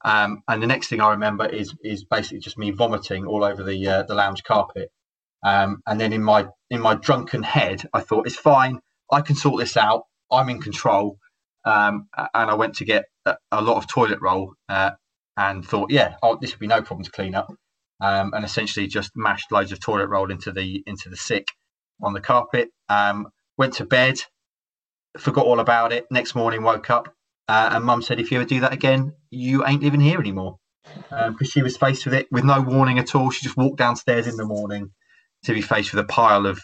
Um, and the next thing I remember is is basically just me vomiting all over the uh, the lounge carpet. Um, and then in my in my drunken head, I thought it's fine. I can sort this out. I'm in control. Um, and I went to get a, a lot of toilet roll uh, and thought, yeah, oh, this would be no problem to clean up. Um, and essentially just mashed loads of toilet roll into the into the sick on the carpet. Um, went to bed, forgot all about it. Next morning, woke up, uh, and Mum said, "If you ever do that again, you ain't living here anymore." Because um, she was faced with it with no warning at all. She just walked downstairs in the morning to be faced with a pile of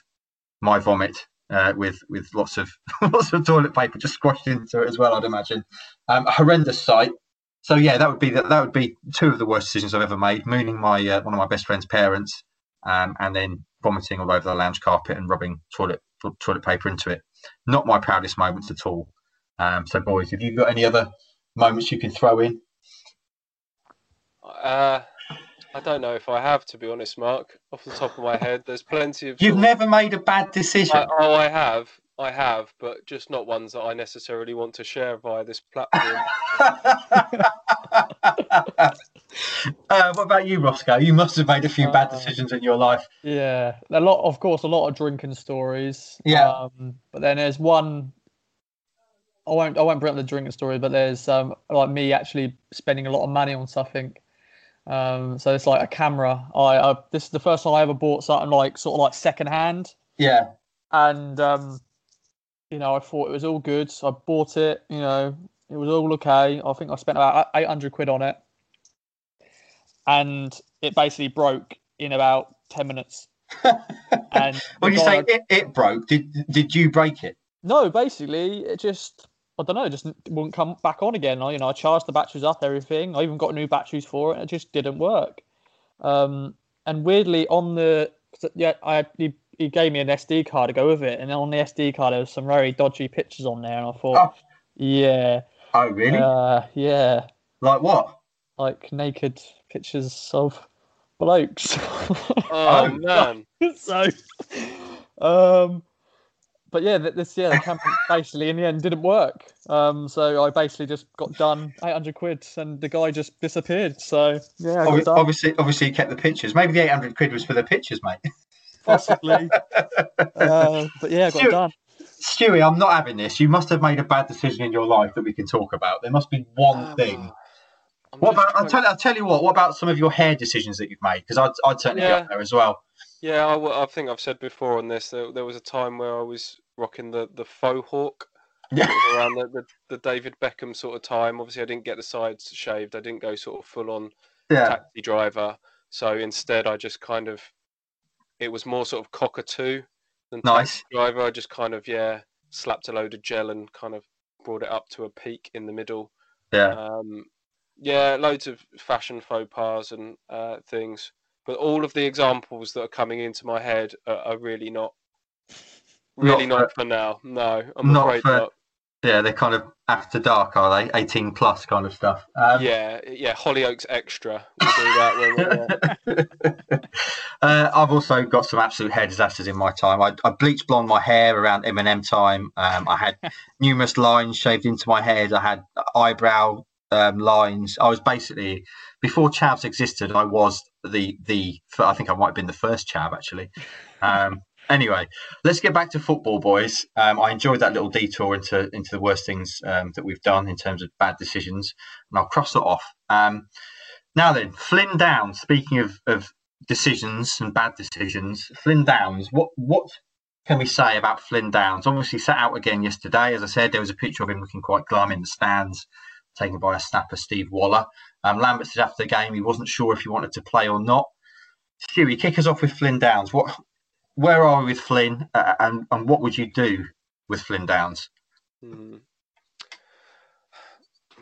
my vomit uh, with with lots of lots of toilet paper just squashed into it as well. I'd imagine um, a horrendous sight. So yeah, that would be that, that would be two of the worst decisions I've ever made. Mooning my uh, one of my best friend's parents, um, and then vomiting all over the lounge carpet and rubbing toilet toilet paper into it. Not my proudest moments at all. Um, so boys, have you got any other moments you can throw in? Uh, I don't know if I have, to be honest, Mark. Off the top of my head, there's plenty of. You've never made a bad decision. I, oh, I have. I have, but just not ones that I necessarily want to share via this platform. uh, what about you, Roscoe? You must have made a few bad uh, decisions in your life. Yeah, a lot, of course, a lot of drinking stories. Yeah, um, but then there's one. I won't. I won't bring up the drinking story, but there's um, like me actually spending a lot of money on something. Um, so it's like a camera. I, I this is the first time I ever bought something like sort of like second hand. Yeah. And um, you know, I thought it was all good. So I bought it. You know, it was all okay. I think I spent about eight hundred quid on it, and it basically broke in about ten minutes. and when you say it, it broke, did did you break it? No, basically it just I don't know, it just wouldn't come back on again. I, you know, I charged the batteries up, everything. I even got new batteries for it, and it just didn't work. Um, and weirdly, on the yeah, I he, he, gave me an SD card to go with it, and on the SD card there was some very dodgy pictures on there, and I thought, oh. yeah. Oh really? Uh, yeah. Like what? Like naked pictures of blokes. oh man. so, um, but yeah, this yeah, the campaign basically in the end didn't work. Um, so I basically just got done 800 quid, and the guy just disappeared. So yeah, obviously, obviously, obviously, he kept the pictures. Maybe the 800 quid was for the pictures, mate. Possibly. uh, but yeah, I got Stu- done. Stewie, I'm not having this. You must have made a bad decision in your life that we can talk about. There must be one uh, thing. what about? I'll tell, I'll tell you what. What about some of your hair decisions that you've made? Because I'd, I'd certainly yeah. be up there as well. Yeah, I, I, think I've said before on this. There, there was a time where I was rocking the the faux hawk. Yeah. around the, the, the, David Beckham sort of time. Obviously, I didn't get the sides shaved. I didn't go sort of full on yeah. taxi driver. So instead, I just kind of it was more sort of cockatoo than nice. taxi driver. I just kind of yeah slapped a load of gel and kind of brought it up to a peak in the middle. Yeah. Um, yeah, loads of fashion faux pas and uh, things. But all of the examples that are coming into my head are, are really not, really not, not for, for, now. No, I'm not afraid for, not. Yeah, they're kind of after dark, are they? 18 plus kind of stuff. Um, yeah, yeah, Hollyoaks Extra. We'll do that uh, I've also got some absolute hair disasters in my time. I, I bleached blonde my hair around Eminem time. Um, I had numerous lines shaved into my head. I had eyebrow um, lines. I was basically before chavs existed. I was the the I think I might have been the first chav actually. Um, anyway, let's get back to football, boys. Um, I enjoyed that little detour into into the worst things um, that we've done in terms of bad decisions, and I'll cross it off. Um, now then, Flynn Downes. Speaking of, of decisions and bad decisions, Flynn Downes. What what can we say about Flynn Downes? Obviously, sat out again yesterday. As I said, there was a picture of him looking quite glum in the stands taken by a snapper, Steve Waller. Um, Lambert said after the game he wasn't sure if he wanted to play or not. Stewie, kick us off with Flynn Downes. What, where are we with Flynn, uh, and and what would you do with Flynn Downes? Hmm.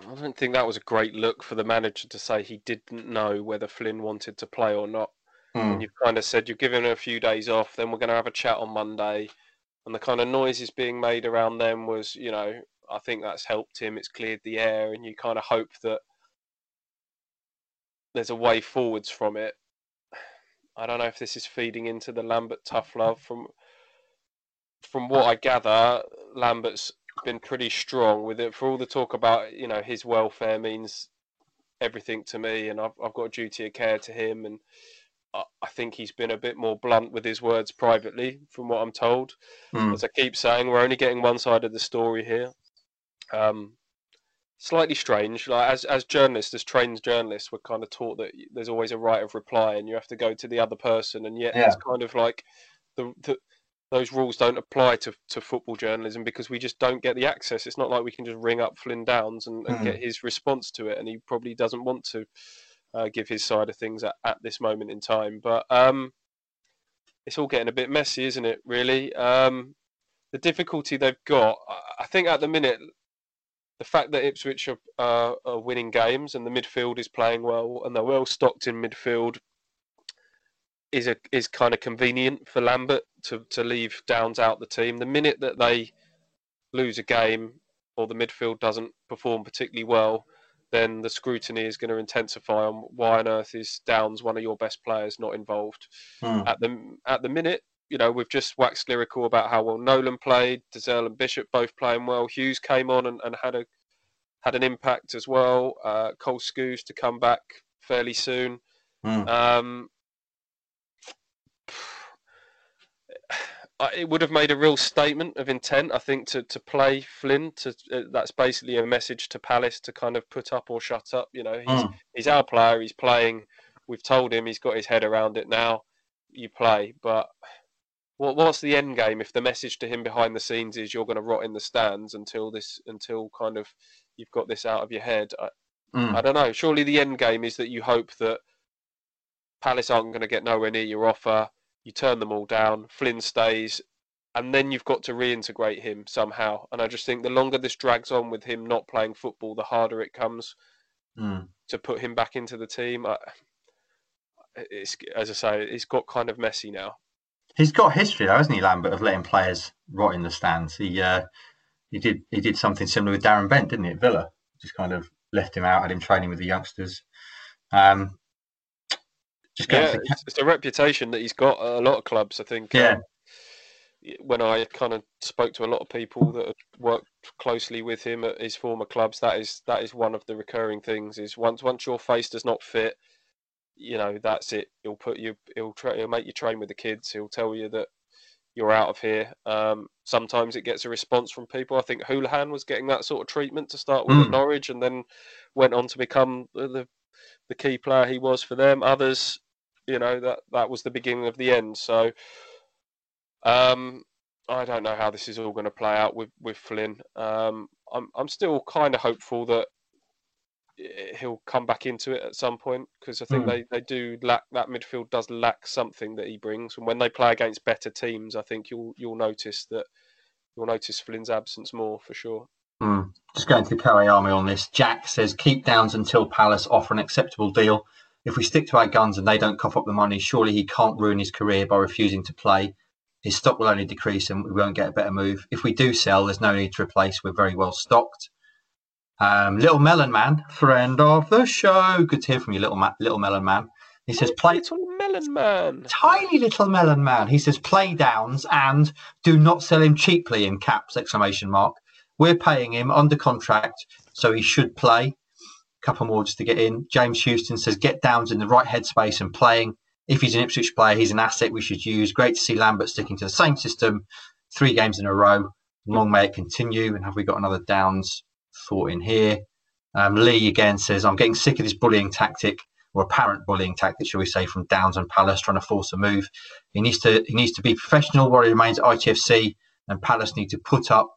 I don't think that was a great look for the manager to say he didn't know whether Flynn wanted to play or not. Mm. And you've kind of said you're giving him a few days off, then we're going to have a chat on Monday. And the kind of noises being made around them was, you know, I think that's helped him. It's cleared the air, and you kind of hope that there's a way forwards from it. I don't know if this is feeding into the Lambert tough love. From from what I gather, Lambert's been pretty strong with it. For all the talk about you know his welfare means everything to me, and I've I've got a duty of care to him, and I, I think he's been a bit more blunt with his words privately, from what I'm told. Mm. As I keep saying, we're only getting one side of the story here. Um, slightly strange. Like as as journalists, as trained journalists, we're kind of taught that there's always a right of reply, and you have to go to the other person, and yet yeah. it's kind of like the, the those rules don't apply to, to football journalism because we just don't get the access. It's not like we can just ring up Flynn Downes and, and mm. get his response to it, and he probably doesn't want to uh, give his side of things at, at this moment in time. But um, it's all getting a bit messy, isn't it? Really, um, the difficulty they've got, I think, at the minute, the fact that Ipswich are, uh, are winning games and the midfield is playing well and they're well stocked in midfield is a is kind of convenient for Lambert to, to leave Downes out the team. The minute that they lose a game or the midfield doesn't perform particularly well, then the scrutiny is going to intensify on why on earth is Downes one of your best players not involved. Hmm. At the at the minute, you know, we've just waxed lyrical about how well Nolan played, Dozzell and Bishop both playing well. Huws came on and, and had a had an impact as well. Uh, Cole Skuse to come back fairly soon. Hmm. Um, it would have made a real statement of intent, I think, to, to play Flynn. To uh, that's basically a message to Palace to kind of put up or shut up. You know, he's mm. he's our player. He's playing. We've told him he's got his head around it now. You play, but what what's the end game if the message to him behind the scenes is you're going to rot in the stands until this until kind of you've got this out of your head? I, mm. I don't know. Surely the end game is that you hope that Palace aren't going to get nowhere near your offer you turn them all down, Flynn stays, and then you've got to reintegrate him somehow. And I just think the longer this drags on with him not playing football, the harder it comes mm. to put him back into the team. I, it's as I say, it's got kind of messy now. He's got history, though, hasn't he, Lambert, of letting players rot in the stands. He uh, he did he did something similar with Darren Bent, didn't he, at Villa? Just kind of left him out, had him training with the youngsters. Um, just yeah, it's, a reputation that he's got at a lot of clubs. I think. Yeah. Um, when I kind of spoke to a lot of people that have worked closely with him at his former clubs, that is that is one of the recurring things. Is once once your face does not fit, you know that's it. He'll put you. He'll tra- he'll make you train with the kids. He'll tell you that you're out of here. Um, sometimes it gets a response from people. I think Hoolahan was getting that sort of treatment to start with mm. at Norwich, and then went on to become the the key player he was for them. Others you know that that was the beginning of the end. So um, I don't know how this is all going to play out with with Flynn. Um, I'm I'm still kind of hopeful that he'll come back into it at some point because I think mm. they, they do lack that midfield does lack something that he brings. And when they play against better teams, I think you'll you'll notice that you'll notice Flynn's absence more for sure. Mm. Just going to the K Army on this. Jack says keep Downes until Palace offer an acceptable deal if we stick to our guns and they don't cough up the money, surely he can't ruin his career by refusing to play. His stock will only decrease and we won't get a better move. If we do sell, there's no need to replace. We're very well stocked. Um, little Melon Man, friend of the show. Good to hear from you, little Ma- little Melon Man. He says, "Play little Melon Man, tiny little Melon Man." He says, "Play Downes and do not sell him cheaply." In caps exclamation mark. We're paying him under contract, so he should play A couple more just to get in. James Houston says, get Downes in the right headspace and playing. If he's an Ipswich player, he's an asset we should use. Great to see Lambert sticking to the same system three games in a row. Long may it continue. And have we got another Downes thought in here? Um, Lee again says, I'm getting sick of this bullying tactic or apparent bullying tactic, shall we say, from Downes and Palace trying to force a move. He needs to he needs to be professional while he remains ITFC, and Palace need to put up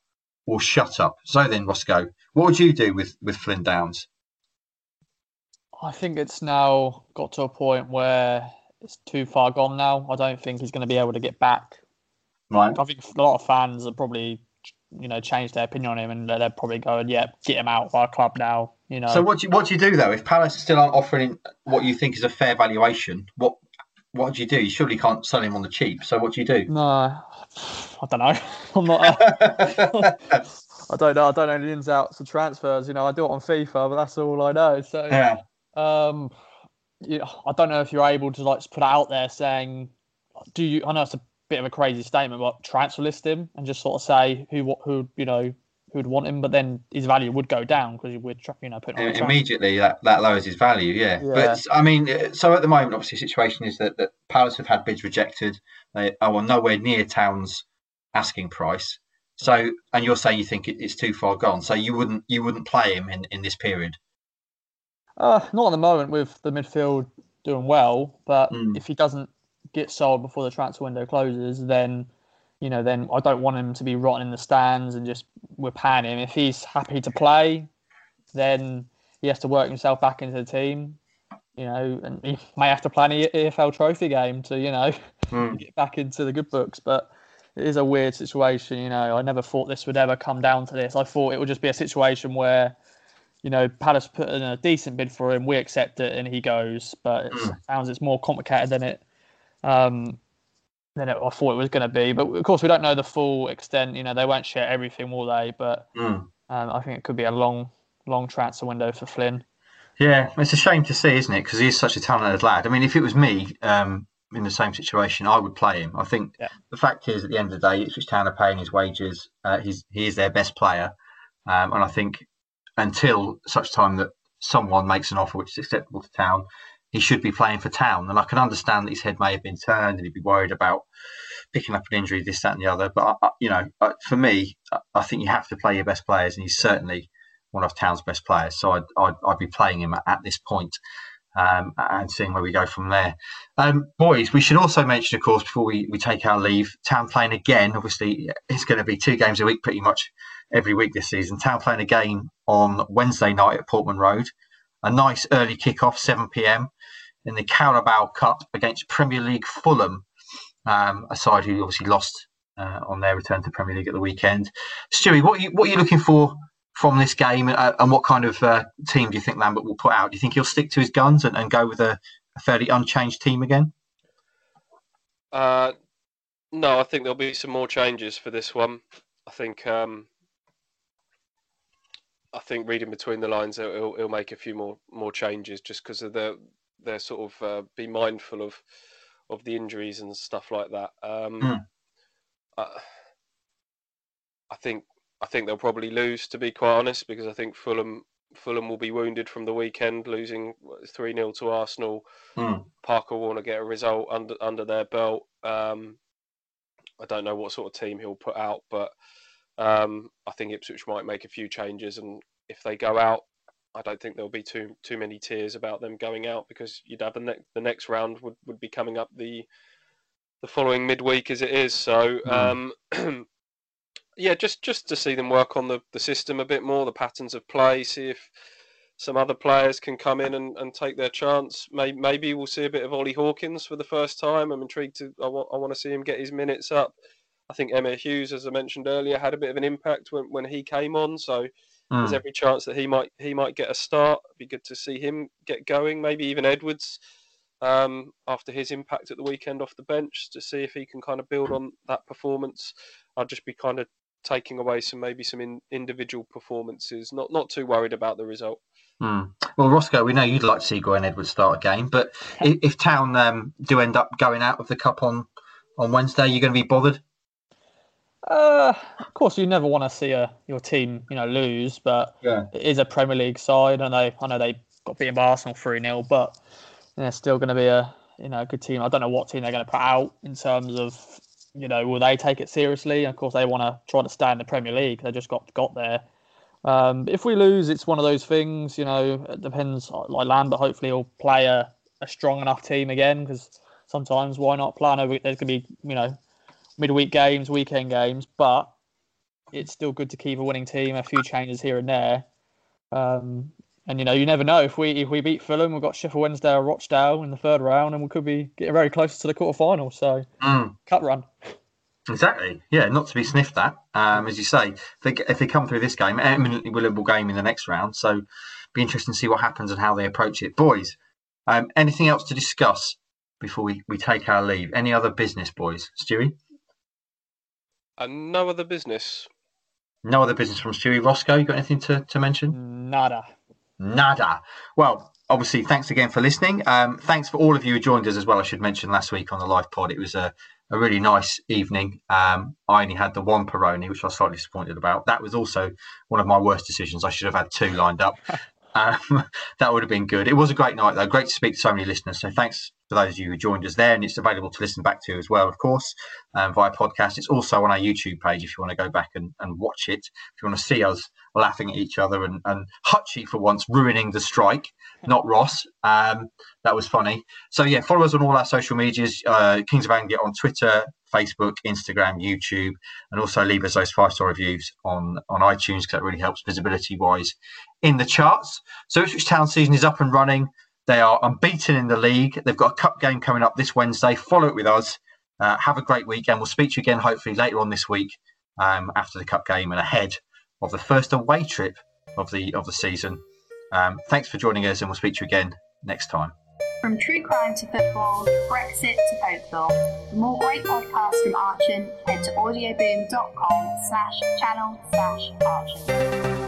or shut up. So then, Roscoe, what would you do with with Flynn Downes? I think it's now got to a point where it's too far gone now. I don't think he's going to be able to get back. Right. I think a lot of fans are probably, you know, change their opinion on him, and they're probably going, "Yeah, get him out of our club now." You know. So what do you what do you do though if Palace still aren't offering what you think is a fair valuation? What what do you do? You surely can't sell him on the cheap. So what do you do? No, I don't know. I'm not. Uh, I don't know. I don't know the ins outs of transfers. You know, I do it on FIFA, but that's all I know. So yeah. Um, you I don't know if you're able to like put out there saying, do you? I know it's a bit of a crazy statement, but transfer list him and just sort of say who who you know who'd want him, but then his value would go down because you would you know put immediately that, that lowers his value. Yeah. yeah. but I mean, uh, so at the moment, obviously, the situation is that that Palace have had bids rejected. They are nowhere near Town's asking price. So, and you're saying you think it's too far gone. So you wouldn't you wouldn't play him in in this period. Uh, not at the moment with the midfield doing well, but mm. if he doesn't get sold before the transfer window closes, then you know, then I don't want him to be rotting in the stands and just we're paying him. If he's happy to play, then he has to work himself back into the team. You know, and he may have to play an EFL Trophy game to, you know, mm. get back into the good books. But it is a weird situation. You know, I never thought this would ever come down to this. I thought it would just be a situation where, you know, Palace put in a decent bid for him, we accept it, and he goes. But it mm. sounds it's more complicated than it. Um, than it, I thought it was going to be. But of course, we don't know the full extent. You know, they won't share everything, will they? But mm. um, I think it could be a long, long transfer window for Flynn. Yeah, it's a shame to see, isn't it? Because he's such a talented lad. I mean, if it was me um, in the same situation, I would play him. I think yeah. the fact is, at the end of the day, Ipswich Town are paying his wages. Uh, he's he is their best player, um, and I think until such time that someone makes an offer which is acceptable to Town, he should be playing for Town. And I can understand that his head may have been turned and he'd be worried about picking up an injury, this, that, and the other. But, uh, you know, for me, I think you have to play your best players, and he's certainly one of Town's best players. So I'd, I'd, I'd be playing him at, this point, um, and seeing where we go from there. Um, boys, we should also mention, of course, before we, we take our leave, Town playing again. Obviously, it's going to be two games a week pretty much every week this season. Town playing a game on Wednesday night at Portman Road. A nice early kick-off, 7 p.m in the Carabao Cup against Premier League Fulham, um, a side who obviously lost uh, on their return to Premier League at the weekend. Stewie, what are you, what are you looking for from this game, uh, and what kind of uh, team do you think Lambert will put out? Do you think he'll stick to his guns and, and go with a, a, fairly unchanged team again? Uh, no, I think there'll be some more changes for this one. I think um, I think reading between the lines, he'll, he'll make a few more more changes just because of the they're sort of uh, be mindful of of the injuries and stuff like that. Um, mm. I, I think I think they'll probably lose, to be quite honest, because I think Fulham Fulham will be wounded from the weekend, losing three 0 to Arsenal. Mm. Parker will want to get a result under under their belt. Um, I don't know what sort of team he'll put out, but um, I think Ipswich might make a few changes, and if they go out I don't think there'll be too too many tears about them going out because you'd have the next the next round would, would be coming up the the following midweek as it is. So mm. um, yeah, just just to see them work on the, the system a bit more, the patterns of play, see if some other players can come in and, and take their chance. Maybe, maybe we'll see a bit of Ollie Hawkins for the first time. I'm intrigued to. I want I want to see him get his minutes up. I think Emyr Huws, as I mentioned earlier, had a bit of an impact when, when he came on. So Mm. There's every chance that he might he might get a start. It'd be good to see him get going. Maybe even Edwards um, after his impact at the weekend off the bench to see if he can kind of build on that performance. I'd just be kind of taking away some maybe some in, individual performances. Not not too worried about the result. Mm. Well, Roscoe, we know you'd like to see Gwion Edwards start a game, but if, if Town um, do end up going out of the cup on on Wednesday, you're going to be bothered. Uh, of course, you never want to see a, your team, you know, lose, but yeah. it is a Premier League side. and they I know they got beaten by Arsenal three 0 but they're still going to be a you know a good team. I don't know what team they're going to put out in terms of you know will they take it seriously? Of course, they want to try to stay in the Premier League. They just got got there. Um, if we lose, it's one of those things. You know, it depends. Like Lambert, hopefully he'll play a, a strong enough team again because sometimes why not play? I know there's going to be you know midweek games, weekend games, but it's still good to keep a winning team. A few changes here and there, um, and you know you never know if we if we beat Fulham, we've got Sheffield Wednesday or Rochdale in the third round, and we could be getting very close to the quarter final. So mm. cut run. Exactly. Yeah, not to be sniffed at. Um, as you say, if they, if they come through this game, eminently winnable game in the next round. So, be interesting to see what happens and how they approach it. Boys, um, anything else to discuss before we, we take our leave? Any other business, boys? Stewie? And no other business. No other business from Stewie Roscoe. You got anything to, to mention? Nada. Nada. Well, obviously, thanks again for listening. Um, thanks for all of you who joined us as well. I should mention last week on the live pod, it was a, a really nice evening. Um, I only had the one Peroni, which I was slightly disappointed about. That was also one of my worst decisions. I should have had two lined up. Um, that would have been good. It was a great night, though. Great to speak to so many listeners. So thanks for those of you who joined us there. And it's available to listen back to as well, of course, um, via podcast. It's also on our YouTube page if you want to go back and, and watch it. If you want to see us, laughing at each other and, and Hutchie for once ruining the strike, not Ross. Um, that was funny. So yeah, follow us on all our social medias, uh, Kings of Anglia on Twitter, Facebook, Instagram, YouTube, and also leave us those five star reviews on on iTunes because that really helps visibility wise in the charts. So Ipswich Town season is up and running. They are unbeaten in the league. They've got a cup game coming up this Wednesday. Follow it with us. Uh, have a great weekend. We'll speak to you again hopefully later on this week um, after the cup game and ahead of the first away trip of the of the season. Um, thanks for joining us, and we'll speak to you again next time. From true crime to football, Brexit to folklore. For more great podcasts from Archon, head to audioboom.com slash channel slash Archon.